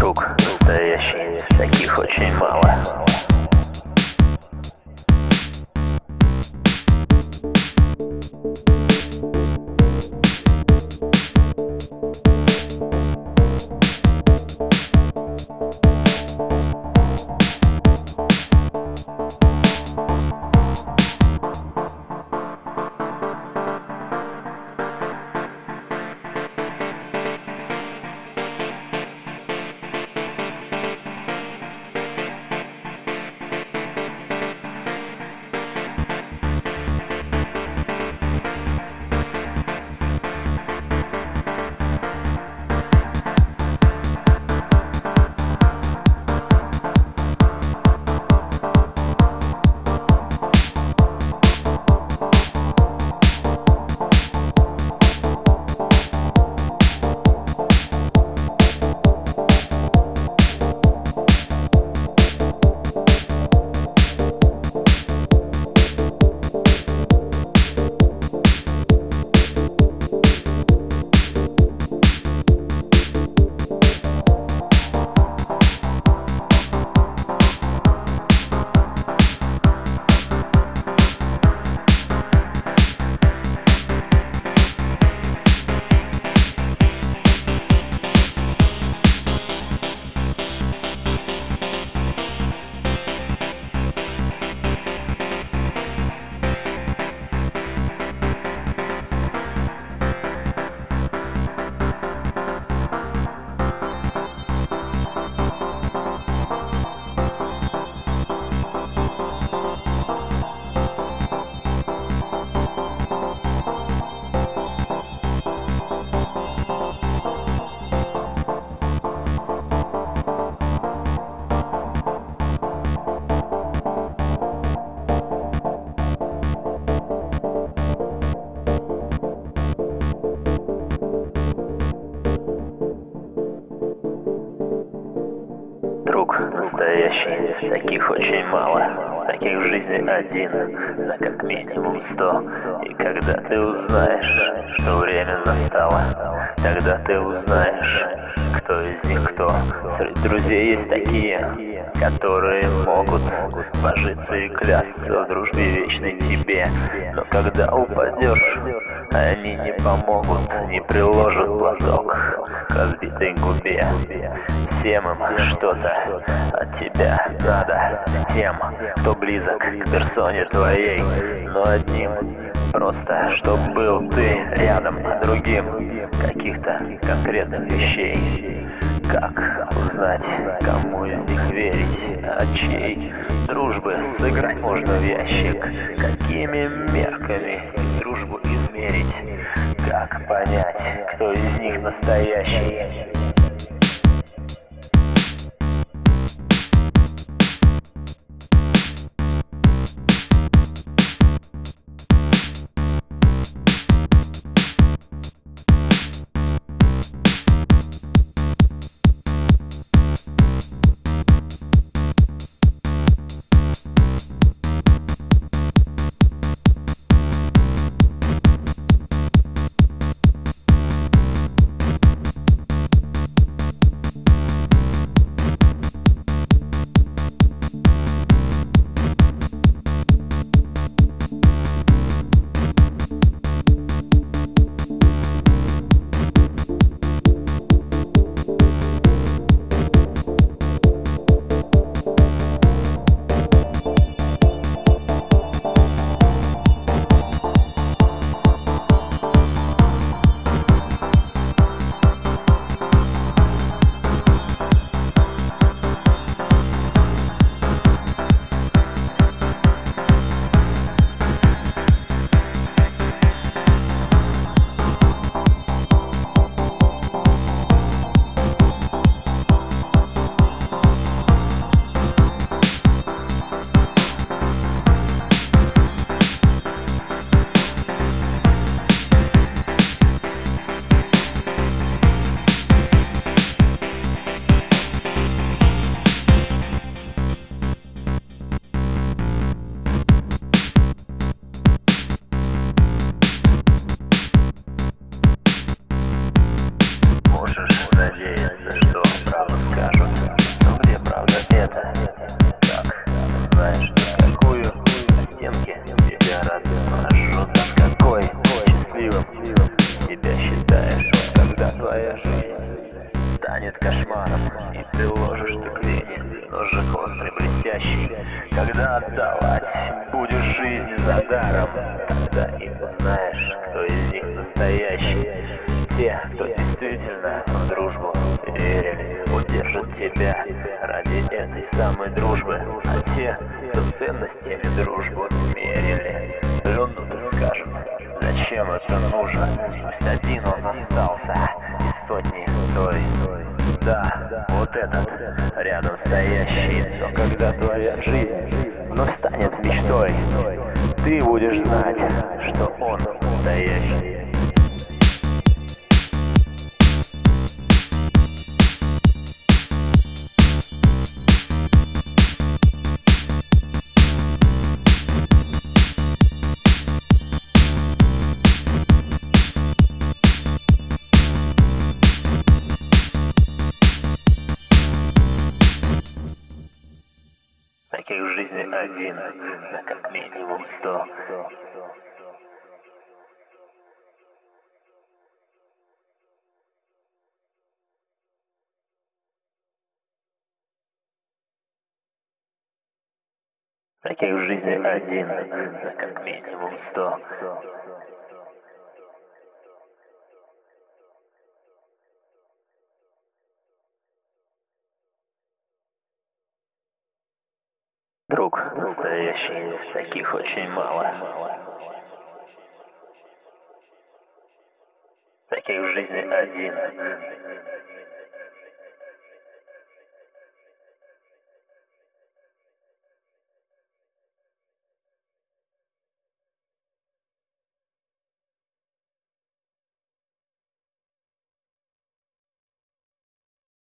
настоящий, таких очень мало. Друг таких очень мало. Таких в жизни один, на как минимум сто. И когда ты узнаешь, что время настало, тогда ты узнаешь, кто из них кто. Среди друзей есть такие, которые могут божиться и клясться в дружбе вечной тебе. Но когда упадешь, они не помогут, не приложат платок разбитой губе. Всем им что-то от тебя надо, тем, кто близок к персоне твоей, но одним просто, чтоб был ты рядом, а другим каких-то конкретных вещей. Как узнать, кому из них верить, от чьей дружбы сыграть можно в ящик? Какими мерками дружбу измерить? Как понять, кто из настоящий? Клей, ножик острый, блестящий. Когда отдавать будешь жизнь за даром Тогда и узнаешь, кто из них настоящий. Те, кто действительно в дружбу верили Удержат тебя ради этой самой дружбы. А те, кто ценностями дружбу мерили Плюнут и скажут, зачем это нужно. Пусть один он остался из сотни той. Да, вот этот, стоящий Но когда твоя жизнь вновь станет мечтой Ты будешь знать, что он настоящий Таких в жизни один, на как минимум сто. Таких в жизни один, на как минимум сто. Друг настоящий, таких очень мало. Таких в жизни один,